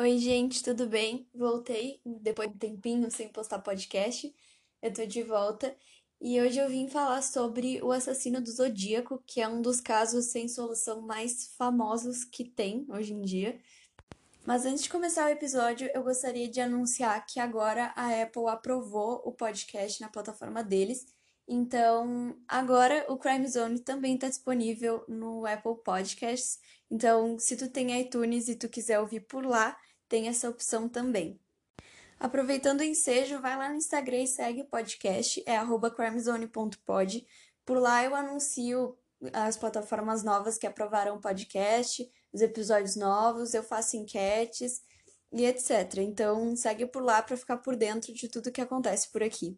Oi, gente, tudo bem? Voltei depois de um tempinho sem postar podcast. Eu tô de volta e hoje eu vim falar sobre o assassino do Zodíaco, que é um dos casos sem solução mais famosos que tem hoje em dia. Mas antes de começar o episódio, eu gostaria de anunciar que agora a Apple aprovou o podcast na plataforma deles. Então, agora o Crime Zone também está disponível no Apple Podcasts. Então, se tu tem iTunes e tu quiser ouvir por lá, tem essa opção também. Aproveitando o ensejo, vai lá no Instagram e segue o podcast, é crimezone.pod. Por lá eu anuncio as plataformas novas que aprovaram o podcast, os episódios novos, eu faço enquetes e etc. Então segue por lá para ficar por dentro de tudo que acontece por aqui.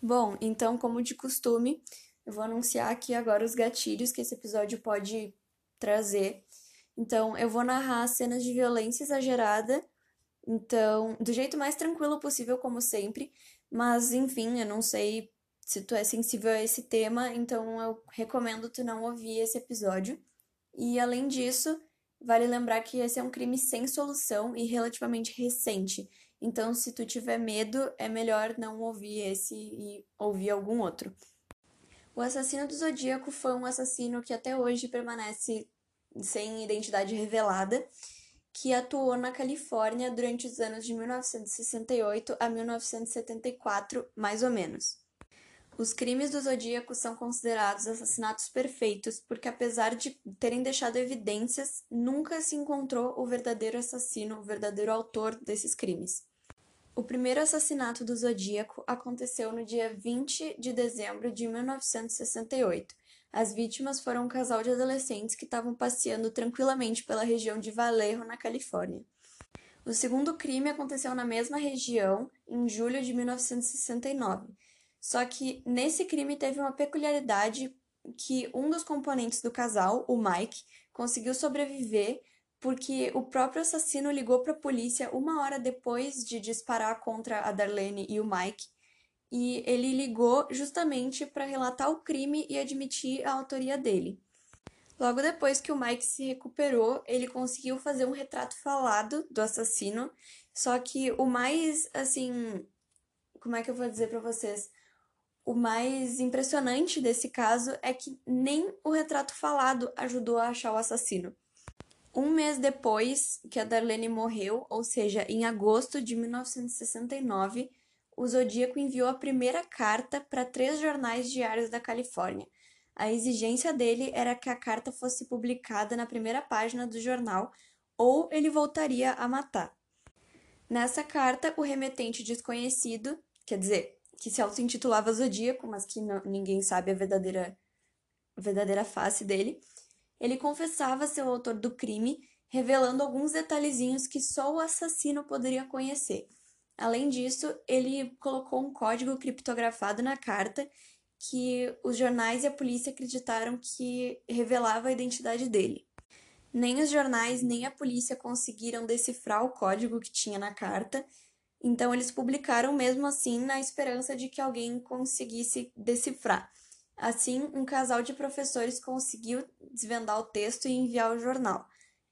Bom, então, como de costume, eu vou anunciar aqui agora os gatilhos que esse episódio pode trazer. Então, eu vou narrar cenas de violência exagerada, então, do jeito mais tranquilo possível, como sempre, mas enfim, eu não sei se tu é sensível a esse tema, então eu recomendo tu não ouvir esse episódio. E além disso, vale lembrar que esse é um crime sem solução e relativamente recente. Então, se tu tiver medo, é melhor não ouvir esse e ouvir algum outro. O assassino do Zodíaco foi um assassino que até hoje permanece sem identidade revelada, que atuou na Califórnia durante os anos de 1968 a 1974, mais ou menos. Os crimes do Zodíaco são considerados assassinatos perfeitos porque, apesar de terem deixado evidências, nunca se encontrou o verdadeiro assassino, o verdadeiro autor desses crimes. O primeiro assassinato do Zodíaco aconteceu no dia 20 de dezembro de 1968. As vítimas foram um casal de adolescentes que estavam passeando tranquilamente pela região de Vallejo, na Califórnia. O segundo crime aconteceu na mesma região, em julho de 1969. Só que nesse crime teve uma peculiaridade que um dos componentes do casal, o Mike, conseguiu sobreviver porque o próprio assassino ligou para a polícia uma hora depois de disparar contra a Darlene e o Mike, e ele ligou justamente para relatar o crime e admitir a autoria dele. Logo depois que o Mike se recuperou, ele conseguiu fazer um retrato falado do assassino, só que o mais assim, como é que eu vou dizer para vocês? O mais impressionante desse caso é que nem o retrato falado ajudou a achar o assassino. Um mês depois que a Darlene morreu, ou seja, em agosto de 1969, o Zodíaco enviou a primeira carta para três jornais diários da Califórnia. A exigência dele era que a carta fosse publicada na primeira página do jornal ou ele voltaria a matar. Nessa carta, o remetente desconhecido, quer dizer, que se auto-intitulava Zodíaco, mas que não, ninguém sabe a verdadeira, a verdadeira face dele, ele confessava ser o autor do crime, revelando alguns detalhezinhos que só o assassino poderia conhecer. Além disso, ele colocou um código criptografado na carta que os jornais e a polícia acreditaram que revelava a identidade dele. Nem os jornais nem a polícia conseguiram decifrar o código que tinha na carta, então eles publicaram mesmo assim na esperança de que alguém conseguisse decifrar. Assim, um casal de professores conseguiu desvendar o texto e enviar ao jornal.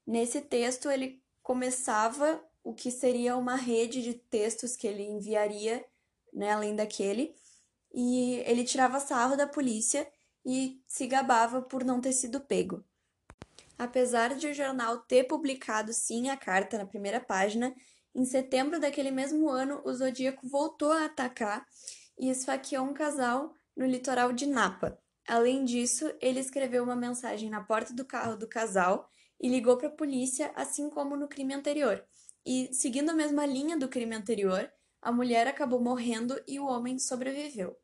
Nesse texto, ele começava o que seria uma rede de textos que ele enviaria, né, além daquele, e ele tirava sarro da polícia e se gabava por não ter sido pego. Apesar de o jornal ter publicado sim a carta na primeira página, em setembro daquele mesmo ano, o Zodíaco voltou a atacar e esfaqueou um casal no litoral de Napa. Além disso, ele escreveu uma mensagem na porta do carro do casal e ligou para a polícia, assim como no crime anterior. E, seguindo a mesma linha do crime anterior, a mulher acabou morrendo e o homem sobreviveu.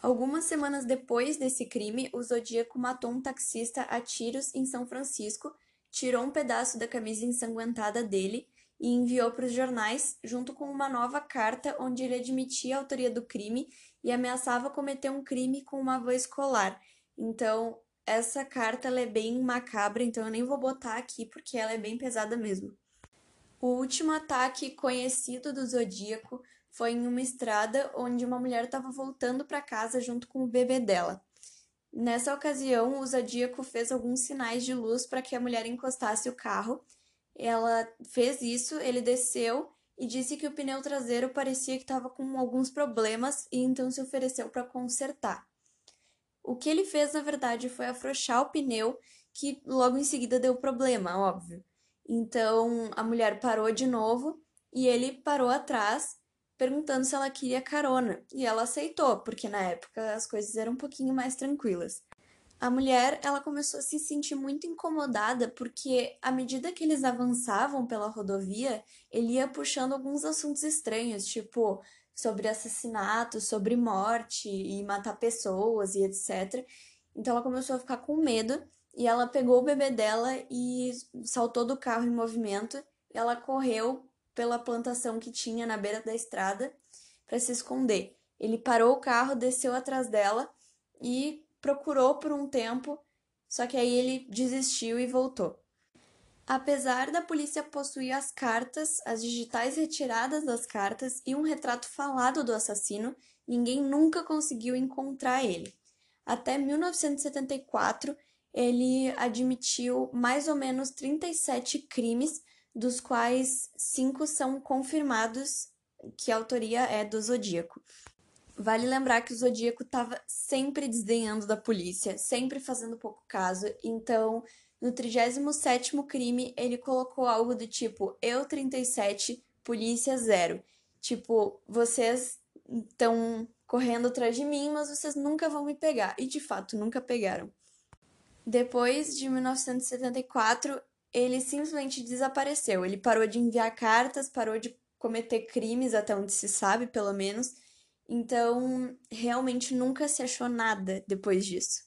Algumas semanas depois desse crime, o Zodíaco matou um taxista a tiros em São Francisco, tirou um pedaço da camisa ensanguentada dele e enviou para os jornais, junto com uma nova carta onde ele admitia a autoria do crime e ameaçava cometer um crime com uma avó escolar. Então, essa carta é bem macabra, então eu nem vou botar aqui porque ela é bem pesada mesmo. O último ataque conhecido do Zodíaco foi em uma estrada onde uma mulher estava voltando para casa junto com o bebê dela. Nessa ocasião, o Zodíaco fez alguns sinais de luz para que a mulher encostasse o carro, ela fez isso, ele desceu e disse que o pneu traseiro parecia que estava com alguns problemas e então se ofereceu para consertar. O que ele fez, na verdade, foi afrouxar o pneu, que logo em seguida deu problema, óbvio. Então a mulher parou de novo e ele parou atrás, perguntando se ela queria carona. E ela aceitou, porque na época as coisas eram um pouquinho mais tranquilas. A mulher, ela começou a se sentir muito incomodada porque à medida que eles avançavam pela rodovia, ele ia puxando alguns assuntos estranhos, tipo sobre assassinato, sobre morte e matar pessoas e etc. Então ela começou a ficar com medo e ela pegou o bebê dela e saltou do carro em movimento. Ela correu pela plantação que tinha na beira da estrada para se esconder. Ele parou o carro, desceu atrás dela e procurou por um tempo, só que aí ele desistiu e voltou. Apesar da polícia possuir as cartas, as digitais retiradas das cartas e um retrato falado do assassino, ninguém nunca conseguiu encontrar ele. Até 1974, ele admitiu mais ou menos 37 crimes, dos quais cinco são confirmados que a autoria é do Zodíaco. Vale lembrar que o Zodíaco estava sempre desdenhando da polícia, sempre fazendo pouco caso, então no 37º crime ele colocou algo do tipo eu 37, polícia zero. Tipo, vocês estão correndo atrás de mim, mas vocês nunca vão me pegar. E de fato, nunca pegaram. Depois de 1974, ele simplesmente desapareceu. Ele parou de enviar cartas, parou de cometer crimes, até onde se sabe, pelo menos. Então, realmente nunca se achou nada depois disso.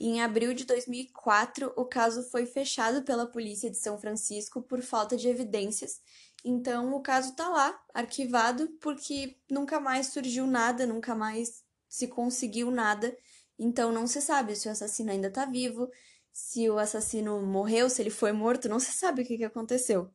Em abril de 2004, o caso foi fechado pela polícia de São Francisco por falta de evidências. Então, o caso está lá, arquivado, porque nunca mais surgiu nada, nunca mais se conseguiu nada. Então, não se sabe se o assassino ainda está vivo, se o assassino morreu, se ele foi morto, não se sabe o que, que aconteceu.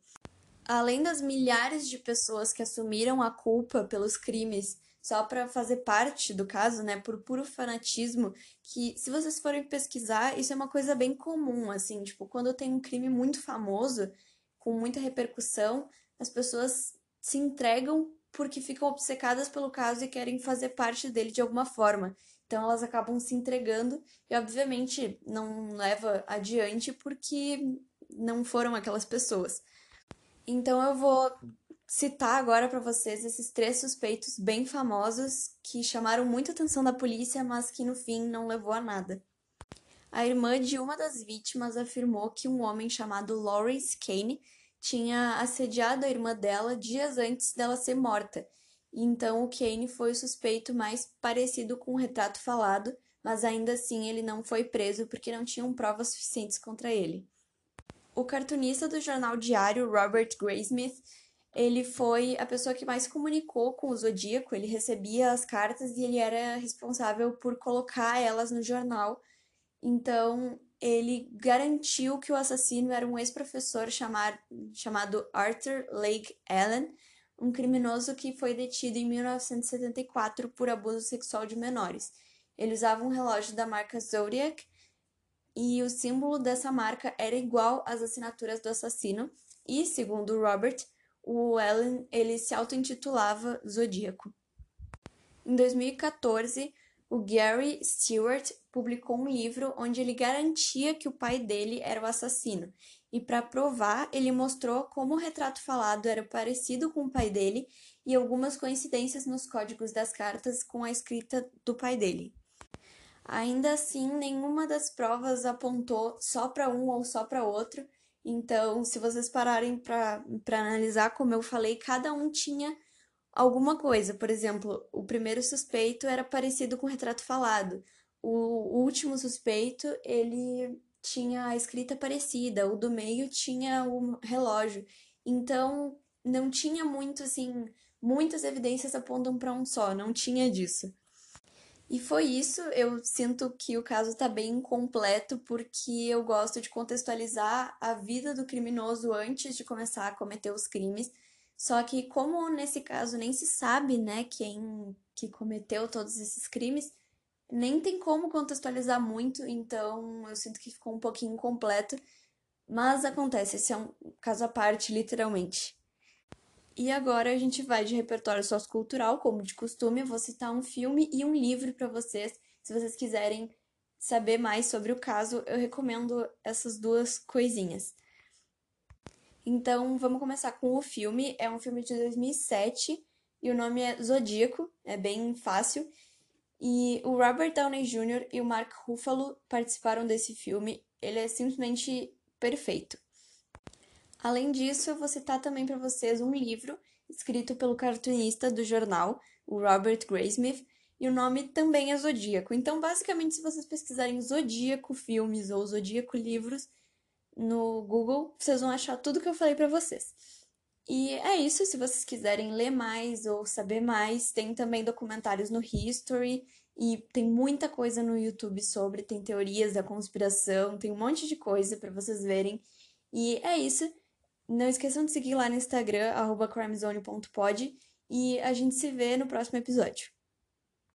Além das milhares de pessoas que assumiram a culpa pelos crimes só para fazer parte do caso, né, por puro fanatismo, que se vocês forem pesquisar, isso é uma coisa bem comum, assim, tipo, quando tem um crime muito famoso, com muita repercussão, as pessoas se entregam porque ficam obcecadas pelo caso e querem fazer parte dele de alguma forma. Então elas acabam se entregando e obviamente não leva adiante porque não foram aquelas pessoas. Então eu vou citar agora para vocês esses três suspeitos bem famosos que chamaram muita atenção da polícia, mas que no fim não levou a nada. A irmã de uma das vítimas afirmou que um homem chamado Lawrence Kane tinha assediado a irmã dela dias antes dela ser morta. Então o Kane foi o suspeito mais parecido com o retrato falado, mas ainda assim ele não foi preso porque não tinham provas suficientes contra ele. O cartunista do jornal diário Robert Graysmith ele foi a pessoa que mais comunicou com o Zodíaco, ele recebia as cartas e ele era responsável por colocar elas no jornal. Então, ele garantiu que o assassino era um ex-professor chamado Arthur Lake Allen, um criminoso que foi detido em 1974 por abuso sexual de menores. Ele usava um relógio da marca Zodiac e o símbolo dessa marca era igual às assinaturas do assassino. E, segundo Robert, o Allen ele se auto-intitulava Zodíaco. Em 2014, o Gary Stewart publicou um livro onde ele garantia que o pai dele era o assassino. E para provar, ele mostrou como o retrato falado era parecido com o pai dele e algumas coincidências nos códigos das cartas com a escrita do pai dele. Ainda assim, nenhuma das provas apontou só para um ou só para outro, então, se vocês pararem para analisar, como eu falei, cada um tinha alguma coisa. Por exemplo, o primeiro suspeito era parecido com o retrato falado. O último suspeito, ele tinha a escrita parecida. O do meio tinha o relógio. Então, não tinha muito, assim, muitas evidências apontam para um só. Não tinha disso. E foi isso, eu sinto que o caso está bem incompleto porque eu gosto de contextualizar a vida do criminoso antes de começar a cometer os crimes. Só que como nesse caso nem se sabe, né, quem que cometeu todos esses crimes, nem tem como contextualizar muito, então eu sinto que ficou um pouquinho incompleto. Mas acontece, esse é um caso à parte, literalmente. E agora a gente vai de repertório sociocultural, como de costume, eu vou citar um filme e um livro para vocês. Se vocês quiserem saber mais sobre o caso, eu recomendo essas duas coisinhas. Então, vamos começar com o filme. É um filme de 2007 e o nome é Zodíaco, é bem fácil. E o Robert Downey Jr. e o Mark Ruffalo participaram desse filme. Ele é simplesmente perfeito. Além disso, eu vou citar também para vocês um livro escrito pelo cartunista do jornal, o Robert Graysmith, e o nome também é Zodíaco. Então, basicamente, se vocês pesquisarem Zodíaco filmes ou Zodíaco livros no Google, vocês vão achar tudo que eu falei para vocês. E é isso, se vocês quiserem ler mais ou saber mais, tem também documentários no History e tem muita coisa no YouTube sobre, tem teorias da conspiração, tem um monte de coisa para vocês verem. E é isso. Não esqueçam de seguir lá no Instagram, crimezone.pod, e a gente se vê no próximo episódio.